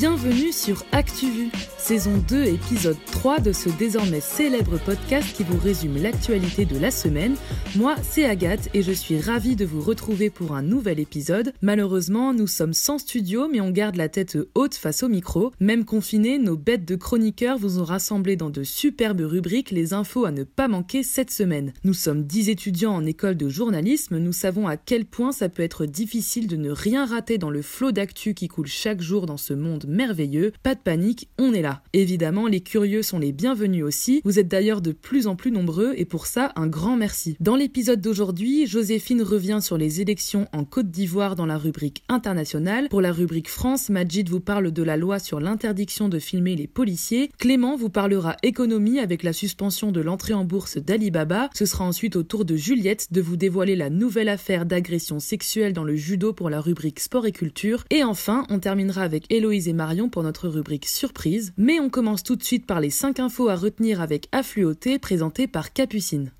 Bienvenue sur ActuVu, saison 2, épisode 3 de ce désormais célèbre podcast qui vous résume l'actualité de la semaine. Moi, c'est Agathe et je suis ravie de vous retrouver pour un nouvel épisode. Malheureusement, nous sommes sans studio, mais on garde la tête haute face au micro. Même confinés, nos bêtes de chroniqueurs vous ont rassemblé dans de superbes rubriques les infos à ne pas manquer cette semaine. Nous sommes 10 étudiants en école de journalisme, nous savons à quel point ça peut être difficile de ne rien rater dans le flot d'actu qui coule chaque jour dans ce monde merveilleux. Pas de panique, on est là. Évidemment, les curieux sont les bienvenus aussi. Vous êtes d'ailleurs de plus en plus nombreux et pour ça, un grand merci. Dans l'épisode d'aujourd'hui, Joséphine revient sur les élections en Côte d'Ivoire dans la rubrique internationale. Pour la rubrique France, Majid vous parle de la loi sur l'interdiction de filmer les policiers. Clément vous parlera économie avec la suspension de l'entrée en bourse d'Alibaba. Ce sera ensuite au tour de Juliette de vous dévoiler la nouvelle affaire d'agression sexuelle dans le judo pour la rubrique sport et culture. Et enfin, on terminera avec Héloïse et Marion pour notre rubrique surprise. Mais on commence tout de suite par les 5 infos à retenir avec Affluoté présenté par Capucine.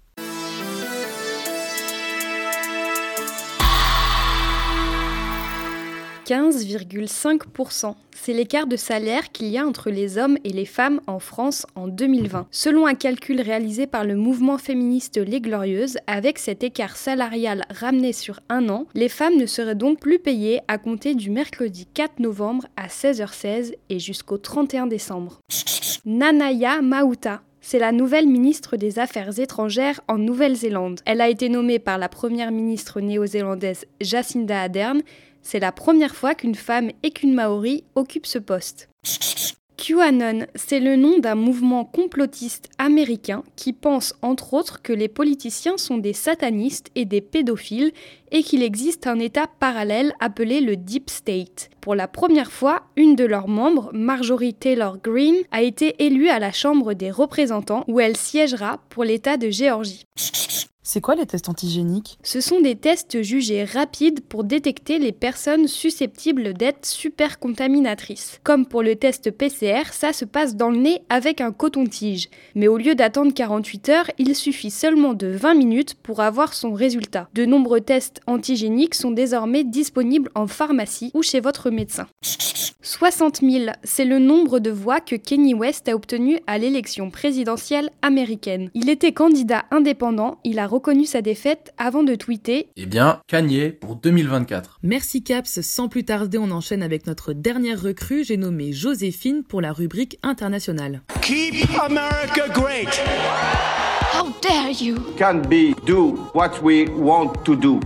15,5%. C'est l'écart de salaire qu'il y a entre les hommes et les femmes en France en 2020. Selon un calcul réalisé par le mouvement féministe Les Glorieuses, avec cet écart salarial ramené sur un an, les femmes ne seraient donc plus payées à compter du mercredi 4 novembre à 16h16 et jusqu'au 31 décembre. Nanaya Mauta, c'est la nouvelle ministre des Affaires étrangères en Nouvelle-Zélande. Elle a été nommée par la première ministre néo-zélandaise Jacinda Ardern c'est la première fois qu'une femme et qu'une Maori occupent ce poste. QAnon, c'est le nom d'un mouvement complotiste américain qui pense entre autres que les politiciens sont des satanistes et des pédophiles et qu'il existe un État parallèle appelé le Deep State. Pour la première fois, une de leurs membres, Marjorie Taylor Greene, a été élue à la Chambre des représentants où elle siégera pour l'État de Géorgie. C'est quoi les tests antigéniques? Ce sont des tests jugés rapides pour détecter les personnes susceptibles d'être super contaminatrices. Comme pour le test PCR, ça se passe dans le nez avec un coton-tige. Mais au lieu d'attendre 48 heures, il suffit seulement de 20 minutes pour avoir son résultat. De nombreux tests antigéniques sont désormais disponibles en pharmacie ou chez votre médecin. 60 000, c'est le nombre de voix que Kenny West a obtenu à l'élection présidentielle américaine. Il était candidat indépendant, il a reconnu sa défaite avant de tweeter Eh bien, Kanye pour 2024. Merci Caps, sans plus tarder on enchaîne avec notre dernière recrue, j'ai nommé Joséphine pour la rubrique internationale. Keep America great. How dare you? Can be do what we want to do.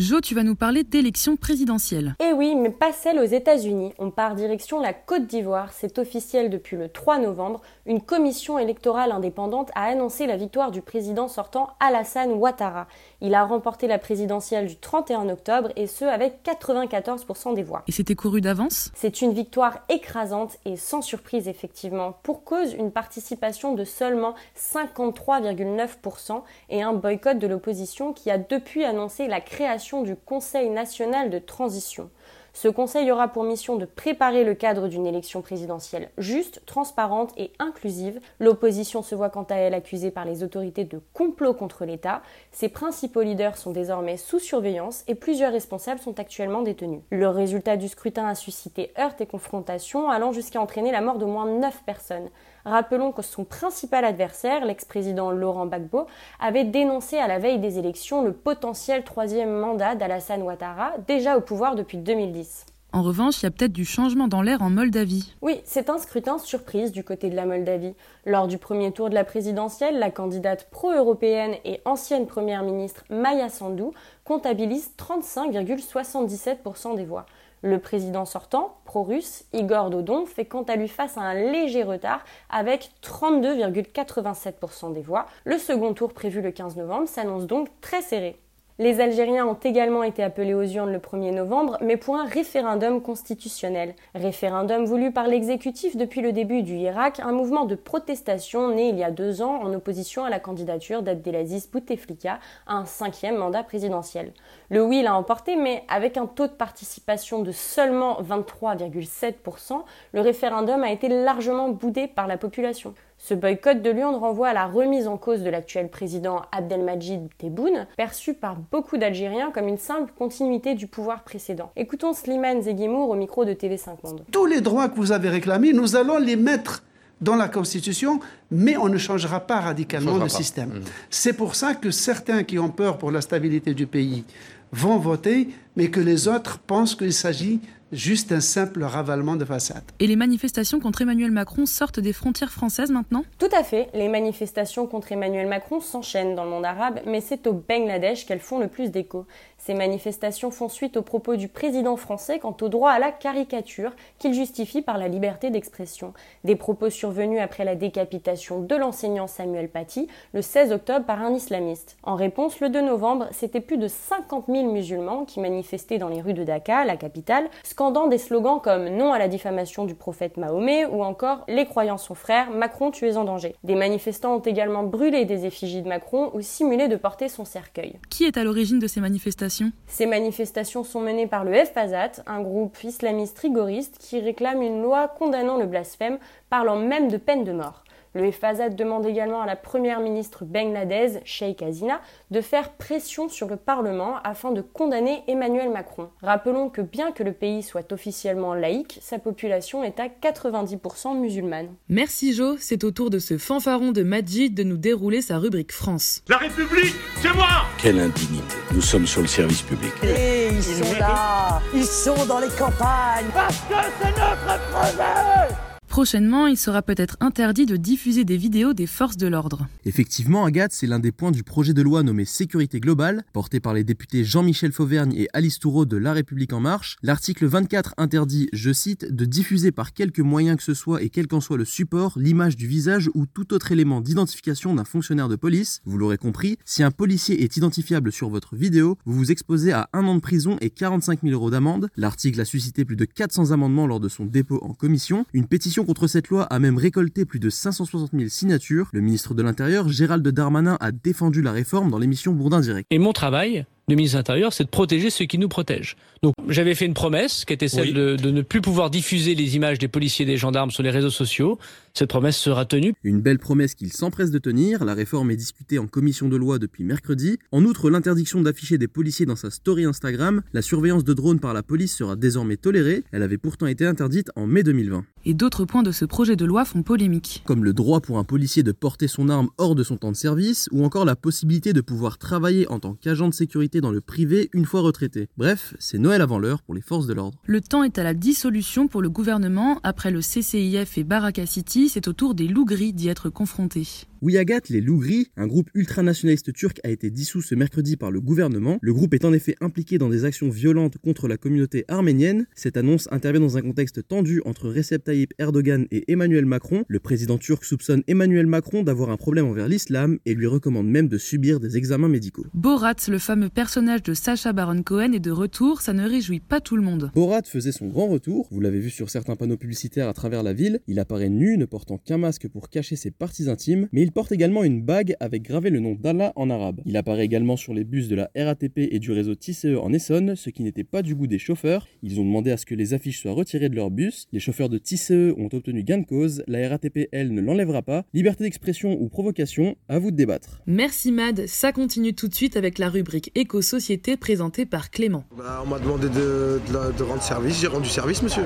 Jo, tu vas nous parler d'élections présidentielles. Eh oui, mais pas celle aux États-Unis. On part direction la Côte d'Ivoire. C'est officiel depuis le 3 novembre. Une commission électorale indépendante a annoncé la victoire du président sortant Alassane Ouattara. Il a remporté la présidentielle du 31 octobre et ce avec 94% des voix. Et c'était couru d'avance? C'est une victoire écrasante et sans surprise effectivement, pour cause une participation de seulement 53,9% et un boycott de l'opposition qui a depuis annoncé la création du Conseil national de transition. Ce conseil aura pour mission de préparer le cadre d'une élection présidentielle juste, transparente et inclusive. L'opposition se voit quant à elle accusée par les autorités de complot contre l'État. Ses principaux leaders sont désormais sous surveillance et plusieurs responsables sont actuellement détenus. Le résultat du scrutin a suscité heurts et confrontations allant jusqu'à entraîner la mort d'au moins 9 personnes. Rappelons que son principal adversaire, l'ex-président Laurent Gbagbo, avait dénoncé à la veille des élections le potentiel troisième mandat d'Alassane Ouattara, déjà au pouvoir depuis 2010. En revanche, il y a peut-être du changement dans l'air en Moldavie. Oui, c'est un scrutin surprise du côté de la Moldavie. Lors du premier tour de la présidentielle, la candidate pro-européenne et ancienne première ministre Maya Sandu comptabilise 35,77% des voix. Le président sortant, pro-russe, Igor Dodon, fait quant à lui face à un léger retard avec 32,87% des voix. Le second tour prévu le 15 novembre s'annonce donc très serré. Les Algériens ont également été appelés aux urnes le 1er novembre, mais pour un référendum constitutionnel. Référendum voulu par l'exécutif depuis le début du Irak, un mouvement de protestation né il y a deux ans en opposition à la candidature d'Abdelaziz Bouteflika à un cinquième mandat présidentiel. Le oui l'a emporté, mais avec un taux de participation de seulement 23,7%, le référendum a été largement boudé par la population. Ce boycott de Lyon renvoie à la remise en cause de l'actuel président Abdelmajid Tebboune, perçu par beaucoup d'Algériens comme une simple continuité du pouvoir précédent. Écoutons Slimane Zeguimour au micro de TV5 Monde. Tous les droits que vous avez réclamés, nous allons les mettre dans la Constitution, mais on ne changera pas radicalement le système. Mmh. C'est pour ça que certains qui ont peur pour la stabilité du pays vont voter, mais que les autres pensent qu'il s'agit juste un simple ravalement de façade. Et les manifestations contre Emmanuel Macron sortent des frontières françaises maintenant? Tout à fait. Les manifestations contre Emmanuel Macron s'enchaînent dans le monde arabe, mais c'est au Bangladesh qu'elles font le plus d'écho. Ces manifestations font suite aux propos du président français quant au droit à la caricature qu'il justifie par la liberté d'expression. Des propos survenus après la décapitation de l'enseignant Samuel Paty le 16 octobre par un islamiste. En réponse, le 2 novembre, c'était plus de 50 000 musulmans qui manifestaient dans les rues de Dhaka, la capitale, scandant des slogans comme non à la diffamation du prophète Mahomet ou encore les croyants sont frères, Macron tu en danger. Des manifestants ont également brûlé des effigies de Macron ou simulé de porter son cercueil. Qui est à l'origine de ces manifestations? Ces manifestations sont menées par le FPAZAT, un groupe islamiste rigoriste qui réclame une loi condamnant le blasphème, parlant même de peine de mort. Le FAZAT demande également à la première ministre bangladaise, Sheikh Hasina, de faire pression sur le Parlement afin de condamner Emmanuel Macron. Rappelons que bien que le pays soit officiellement laïque, sa population est à 90% musulmane. Merci Jo, c'est au tour de ce fanfaron de Majid de nous dérouler sa rubrique France. La République, c'est moi Quelle indignité, nous sommes sur le service public. Et ils sont là, ils sont dans les campagnes, parce que c'est notre projet Prochainement, il sera peut-être interdit de diffuser des vidéos des forces de l'ordre. Effectivement, Agathe, c'est l'un des points du projet de loi nommé Sécurité globale, porté par les députés Jean-Michel Fauvergne et Alice Toureau de La République En Marche. L'article 24 interdit, je cite, de diffuser par quelque moyen que ce soit et quel qu'en soit le support, l'image du visage ou tout autre élément d'identification d'un fonctionnaire de police. Vous l'aurez compris, si un policier est identifiable sur votre vidéo, vous vous exposez à un an de prison et 45 000 euros d'amende. L'article a suscité plus de 400 amendements lors de son dépôt en commission. Une pétition contre cette loi a même récolté plus de 560 000 signatures. Le ministre de l'Intérieur, Gérald Darmanin, a défendu la réforme dans l'émission Bourdin Direct. Et mon travail, le ministre de l'Intérieur, c'est de protéger ceux qui nous protègent. Donc j'avais fait une promesse qui était celle de, de, ne plus pouvoir diffuser les images des policiers et des gendarmes sur les réseaux sociaux. Cette promesse sera tenue. Une belle promesse qu'il s'empresse de tenir. La réforme est discutée en commission de loi depuis mercredi. En outre, l'interdiction d'afficher des policiers dans sa story Instagram, la surveillance de drones par la police sera désormais tolérée. Elle avait pourtant été interdite en mai 2020. Et d'autres points de ce projet de loi font polémique. Comme le droit pour un policier de porter son arme hors de son temps de service, ou encore la possibilité de pouvoir travailler en tant qu'agent de sécurité dans le privé une fois retraité. Bref, c'est Noël avant l'heure pour les forces de l'ordre. Le temps est à la dissolution pour le gouvernement. Après le CCIF et Baraka City, c'est au tour des loups gris d'y être confrontés. Oui Agathe, les loups gris, un groupe ultranationaliste turc a été dissous ce mercredi par le gouvernement. Le groupe est en effet impliqué dans des actions violentes contre la communauté arménienne. Cette annonce intervient dans un contexte tendu entre Recep Tayyip Erdogan et Emmanuel Macron. Le président turc soupçonne Emmanuel Macron d'avoir un problème envers l'islam et lui recommande même de subir des examens médicaux. Borat, le fameux personnage de Sacha Baron Cohen, est de retour, ça ne réjouit pas tout le monde. Borat faisait son grand retour, vous l'avez vu sur certains panneaux publicitaires à travers la ville. Il apparaît nu, ne portant qu'un masque pour cacher ses parties intimes, mais il porte également une bague avec gravé le nom d'Allah en arabe. Il apparaît également sur les bus de la RATP et du réseau TCE en Essonne, ce qui n'était pas du goût des chauffeurs. Ils ont demandé à ce que les affiches soient retirées de leur bus. Les chauffeurs de TCE ont obtenu gain de cause. La RATP, elle, ne l'enlèvera pas. Liberté d'expression ou provocation, à vous de débattre. Merci Mad, ça continue tout de suite avec la rubrique Éco-Société présentée par Clément. Bah, on m'a demandé de, de, de rendre service, j'ai rendu service monsieur.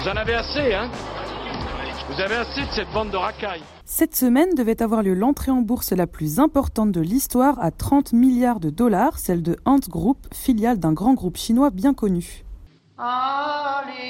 Vous en avez assez, hein Vous avez assez de cette bande de racailles. Cette semaine devait avoir lieu l'entrée en bourse la plus importante de l'histoire à 30 milliards de dollars, celle de Ant Group, filiale d'un grand groupe chinois bien connu. Ali.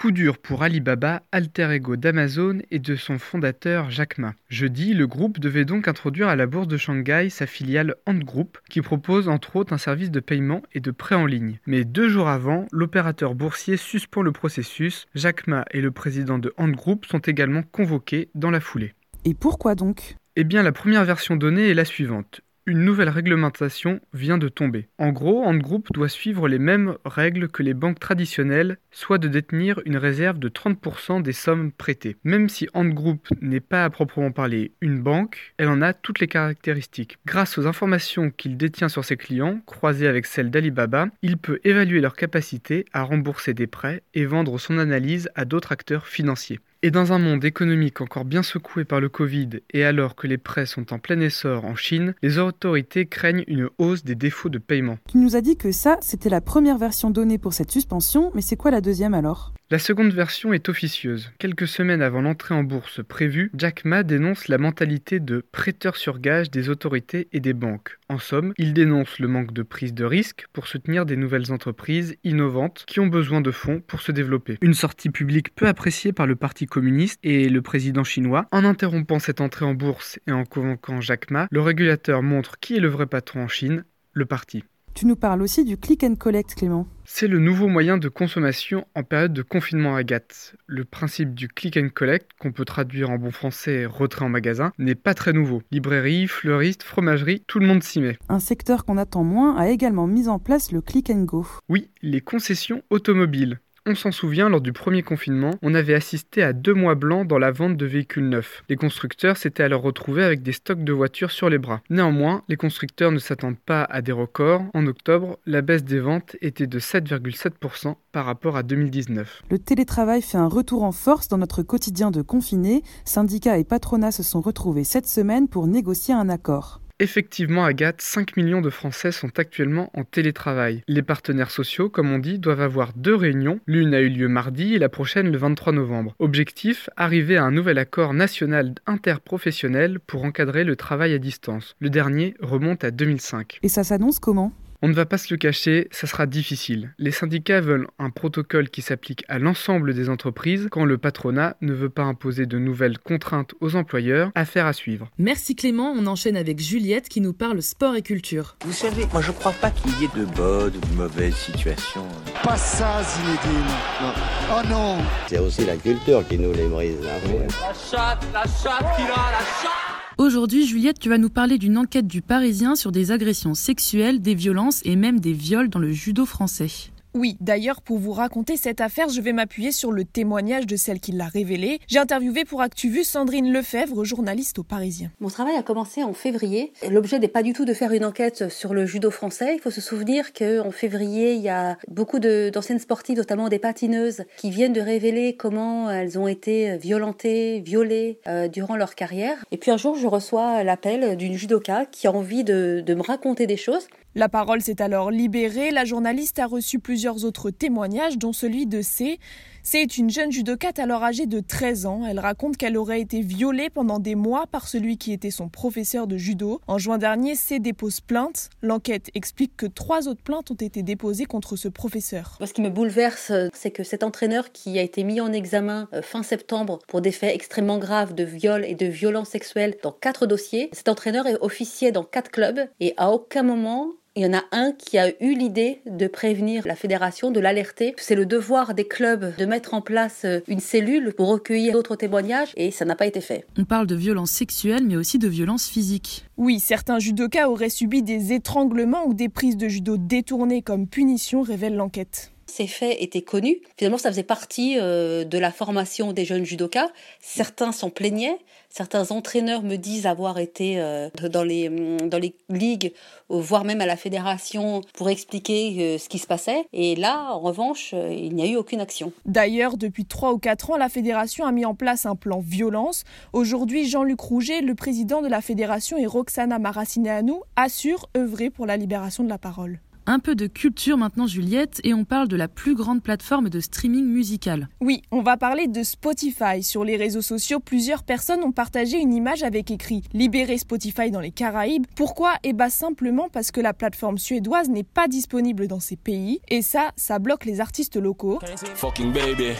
Coup dur pour Alibaba, alter ego d'Amazon et de son fondateur Jack Ma. Jeudi, le groupe devait donc introduire à la bourse de Shanghai sa filiale Ant Group, qui propose entre autres un service de paiement et de prêt en ligne. Mais deux jours avant, l'opérateur boursier suspend le processus. Jack Ma et le président de Ant Group sont également convoqués dans la foulée. Et pourquoi donc? Eh bien, la première version donnée est la suivante. Une nouvelle réglementation vient de tomber. En gros, Ant Group doit suivre les mêmes règles que les banques traditionnelles, soit de détenir une réserve de 30% des sommes prêtées. Même si Ant Group n'est pas à proprement parler une banque, elle en a toutes les caractéristiques. Grâce aux informations qu'il détient sur ses clients, croisées avec celles d'Alibaba, il peut évaluer leur capacité à rembourser des prêts et vendre son analyse à d'autres acteurs financiers. Et dans un monde économique encore bien secoué par le Covid et alors que les prêts sont en plein essor en Chine, les autorités craignent une hausse des défauts de paiement. Tu nous as dit que ça, c'était la première version donnée pour cette suspension, mais c'est quoi la deuxième alors? La seconde version est officieuse. Quelques semaines avant l'entrée en bourse prévue, Jack Ma dénonce la mentalité de prêteur sur gage des autorités et des banques. En somme, il dénonce le manque de prise de risque pour soutenir des nouvelles entreprises innovantes qui ont besoin de fonds pour se développer. Une sortie publique peu appréciée par le Parti communiste et le président chinois. En interrompant cette entrée en bourse et en convoquant Jack Ma, le régulateur montre qui est le vrai patron en Chine, le parti. Tu nous parles aussi du click and collect, Clément. C'est le nouveau moyen de consommation en période de confinement à Agathe. Le principe du click and collect, qu'on peut traduire en bon français retrait en magasin, n'est pas très nouveau. Librairie, fleuriste, fromagerie, tout le monde s'y met. Un secteur qu'on attend moins a également mis en place le click and go. Oui, les concessions automobiles. On s'en souvient, lors du premier confinement, on avait assisté à deux mois blancs dans la vente de véhicules neufs. Les constructeurs s'étaient alors retrouvés avec des stocks de voitures sur les bras. Néanmoins, les constructeurs ne s'attendent pas à des records. En octobre, la baisse des ventes était de 7,7% par rapport à 2019. Le télétravail fait un retour en force dans notre quotidien de confinés. Syndicats et patronats se sont retrouvés cette semaine pour négocier un accord. Effectivement, Agathe, 5 millions de Français sont actuellement en télétravail. Les partenaires sociaux, comme on dit, doivent avoir deux réunions. L'une a eu lieu mardi et la prochaine le 23 novembre. Objectif, arriver à un nouvel accord national interprofessionnel pour encadrer le travail à distance. Le dernier remonte à 2005. Et ça s'annonce comment? On ne va pas se le cacher, ça sera difficile. Les syndicats veulent un protocole qui s'applique à l'ensemble des entreprises quand le patronat ne veut pas imposer de nouvelles contraintes aux employeurs. Affaire à suivre. Merci Clément, on enchaîne avec Juliette qui nous parle sport et culture. Vous savez, moi je crois pas qu'il y ait de bonnes ou de mauvaises situations. Pas ça, Zinedine. Non. Oh non C'est aussi la culture qui nous les brise. Hein. La chatte, la chatte qu'il a, la chatte Aujourd'hui, Juliette, tu vas nous parler d'une enquête du Parisien sur des agressions sexuelles, des violences et même des viols dans le judo français. Oui, d'ailleurs, pour vous raconter cette affaire, je vais m'appuyer sur le témoignage de celle qui l'a révélée. J'ai interviewé pour ActuVu Sandrine Lefebvre, journaliste au Parisien. Mon travail a commencé en février. L'objet n'est pas du tout de faire une enquête sur le judo français. Il faut se souvenir qu'en février, il y a beaucoup d'anciennes sportives, notamment des patineuses, qui viennent de révéler comment elles ont été violentées, violées euh, durant leur carrière. Et puis un jour, je reçois l'appel d'une judoka qui a envie de, de me raconter des choses. La parole s'est alors libérée, la journaliste a reçu plusieurs autres témoignages, dont celui de C. C est une jeune judokate alors âgée de 13 ans. Elle raconte qu'elle aurait été violée pendant des mois par celui qui était son professeur de judo. En juin dernier, C dépose plainte. L'enquête explique que trois autres plaintes ont été déposées contre ce professeur. Ce qui me bouleverse, c'est que cet entraîneur qui a été mis en examen euh, fin septembre pour des faits extrêmement graves de viol et de violence sexuelle dans quatre dossiers, cet entraîneur est officier dans quatre clubs et à aucun moment il y en a un qui a eu l'idée de prévenir la fédération, de l'alerter. C'est le devoir des clubs de mettre en place euh, une cellule pour recueillir d'autres témoignages et ça n'a pas été fait. On parle de violences sexuelles mais aussi de violences physiques. Oui, certains judokas auraient subi des étranglements ou des prises de judo détournées comme punition, révèle l'enquête ces faits étaient connus. Finalement, ça faisait partie euh, de la formation des jeunes judokas. Certains s'en plaignaient. Certains entraîneurs me disent avoir été euh, dans, les, mm, dans les ligues, voire même à la fédération, pour expliquer euh, ce qui se passait. Et là, en revanche, il n'y a eu aucune action. D'ailleurs, depuis 3 ou 4 ans, la fédération a mis en place un plan violence. Aujourd'hui, Jean-Luc Rouget, le président de la fédération, et Roxana Maracineanu assurent œuvrer pour la libération de la parole. Un peu de culture maintenant Juliette et on parle de la plus grande plateforme de streaming musical. Oui, on va parler de Spotify. Sur les réseaux sociaux, plusieurs personnes ont partagé une image avec écrit Libérer Spotify dans les Caraïbes. Pourquoi? Eh bien simplement parce que la plateforme suédoise n'est pas disponible dans ces pays et ça, ça bloque les artistes locaux. Fucking baby,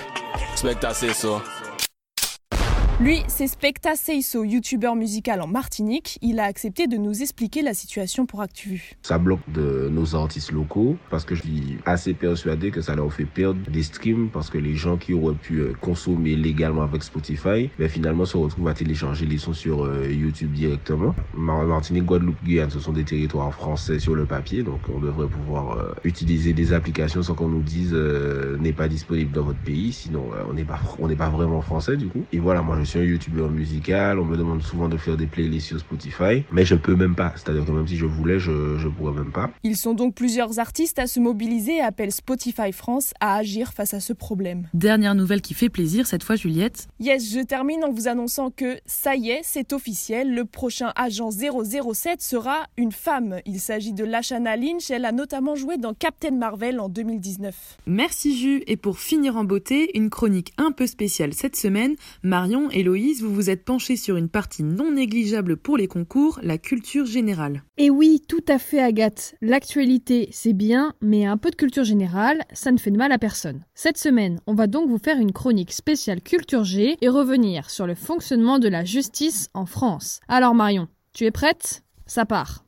Lui, c'est Specta Seiso, youtubeur musical en Martinique. Il a accepté de nous expliquer la situation pour ActuVu. Ça bloque nos artistes locaux parce que je suis assez persuadé que ça leur fait perdre des streams parce que les gens qui auraient pu euh, consommer légalement avec Spotify, ben finalement se retrouvent à télécharger les sons sur euh, YouTube directement. Martinique, Guadeloupe, Guyane, ce sont des territoires français sur le papier, donc on devrait pouvoir euh, utiliser des applications sans qu'on nous dise n'est pas disponible dans votre pays, sinon on n'est pas pas vraiment français du coup. Et voilà, moi je suis un youtubeur musical, on me demande souvent de faire des playlists sur Spotify, mais je peux même pas. C'est-à-dire que même si je voulais, je, ne pourrais même pas. Ils sont donc plusieurs artistes à se mobiliser et appellent Spotify France à agir face à ce problème. Dernière nouvelle qui fait plaisir cette fois, Juliette. Yes, je termine en vous annonçant que ça y est, c'est officiel, le prochain agent 007 sera une femme. Il s'agit de Lashana Lynch, elle a notamment joué dans Captain Marvel en 2019. Merci Ju, et pour finir en beauté, une chronique un peu spéciale cette semaine, Marion, Héloïse, vous vous êtes penché sur une partie non négligeable pour les concours, la culture générale. Et oui, tout à fait Agathe. L'actualité, c'est bien, mais un peu de culture générale, ça ne fait de mal à personne. Cette semaine, on va donc vous faire une chronique spéciale culture G et revenir sur le fonctionnement de la justice en France. Alors Marion, tu es prête? Ça part.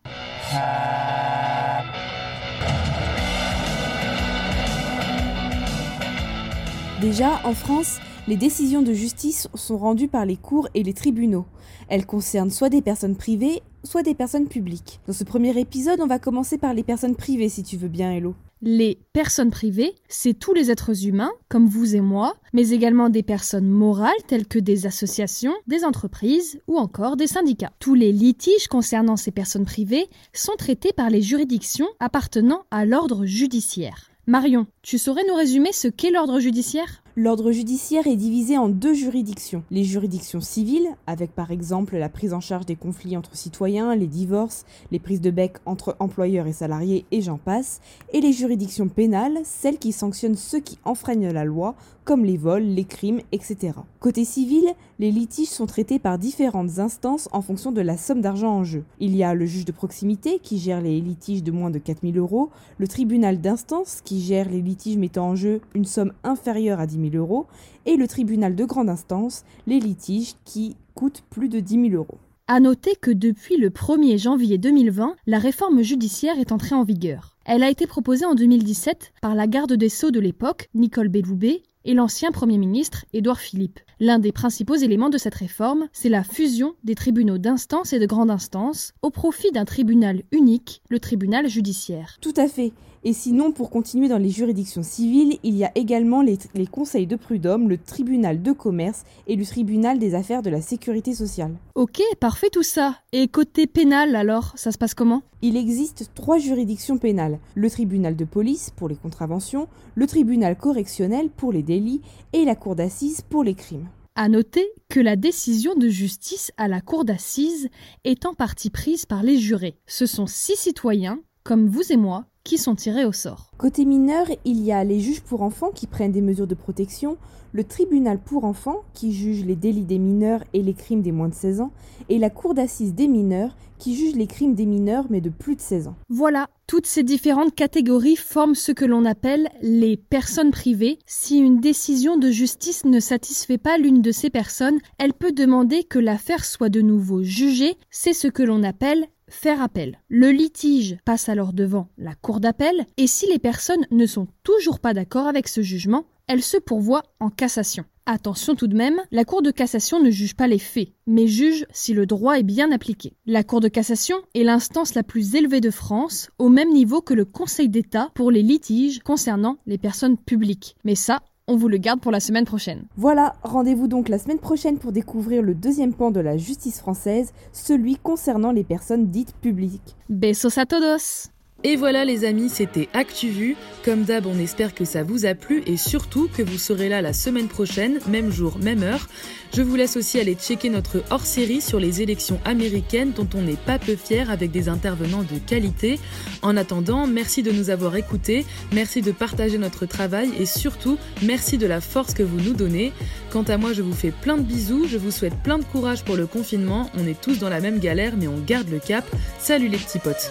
Déjà, en France, les décisions de justice sont rendues par les cours et les tribunaux. Elles concernent soit des personnes privées, soit des personnes publiques. Dans ce premier épisode, on va commencer par les personnes privées, si tu veux bien, Hello. Les personnes privées, c'est tous les êtres humains, comme vous et moi, mais également des personnes morales telles que des associations, des entreprises ou encore des syndicats. Tous les litiges concernant ces personnes privées sont traités par les juridictions appartenant à l'ordre judiciaire. Marion, tu saurais nous résumer ce qu'est l'ordre judiciaire? L'ordre judiciaire est divisé en deux juridictions. Les juridictions civiles, avec par exemple la prise en charge des conflits entre citoyens, les divorces, les prises de bec entre employeurs et salariés et j'en passe, et les juridictions pénales, celles qui sanctionnent ceux qui enfreignent la loi, comme les vols, les crimes, etc. Côté civil, les litiges sont traités par différentes instances en fonction de la somme d'argent en jeu. Il y a le juge de proximité qui gère les litiges de moins de 4000 euros, le tribunal d'instance qui gère les litiges mettant en jeu une somme inférieure à 10 000 euros, et le tribunal de grande instance, les litiges qui coûtent plus de 10 000 euros. À noter que depuis le 1er janvier 2020, la réforme judiciaire est entrée en vigueur. Elle a été proposée en 2017 par la garde des Sceaux de l'époque, Nicole Belloubet, et l'ancien Premier ministre Édouard Philippe. L'un des principaux éléments de cette réforme, c'est la fusion des tribunaux d'instance et de grande instance au profit d'un tribunal unique, le tribunal judiciaire. Tout à fait. Et sinon, pour continuer dans les juridictions civiles, il y a également les, conseils de prud'homme, le tribunal de commerce et le tribunal des affaires de la sécurité sociale. Ok, parfait tout ça. Et côté pénal alors, ça se passe comment? Il existe trois juridictions pénales. Le tribunal de police pour les contraventions, le tribunal correctionnel pour les délits et la cour d'assises pour les crimes. À noter que la décision de justice à la cour d'assises est en partie prise par les jurés. Ce sont six citoyens, comme vous et moi, qui sont tirés au sort. Côté mineur, il y a les juges pour enfants qui prennent des mesures de protection, le tribunal pour enfants qui juge les délits des mineurs et les crimes des moins de 16 ans, et la cour d'assises des mineurs qui juge les crimes des mineurs mais de plus de 16 ans. Voilà, toutes ces différentes catégories forment ce que l'on appelle les personnes privées. Si une décision de justice ne satisfait pas l'une de ces personnes, elle peut demander que l'affaire soit de nouveau jugée, c'est ce que l'on appelle faire appel. Le litige passe alors devant la cour d'appel et si les personnes ne sont toujours pas d'accord avec ce jugement, elles se pourvoient en cassation. Attention tout de même, la Cour de cassation ne juge pas les faits, mais juge si le droit est bien appliqué. La Cour de cassation est l'instance la plus élevée de France, au même niveau que le Conseil d'État pour les litiges concernant les personnes publiques. Mais ça, on vous le garde pour la semaine prochaine. Voilà, rendez-vous donc la semaine prochaine pour découvrir le deuxième pan de la justice française, celui concernant les personnes dites publiques. Besos a todos et voilà les amis, c'était ActuVu. Comme d'hab, on espère que ça vous a plu et surtout que vous serez là la semaine prochaine, même jour, même heure. Je vous laisse aussi aller checker notre hors-série sur les élections américaines dont on n'est pas peu fier avec des intervenants de qualité. En attendant, merci de nous avoir écoutés, merci de partager notre travail et surtout, merci de la force que vous nous donnez. Quant à moi, je vous fais plein de bisous, je vous souhaite plein de courage pour le confinement. On est tous dans la même galère mais on garde le cap. Salut les petits potes.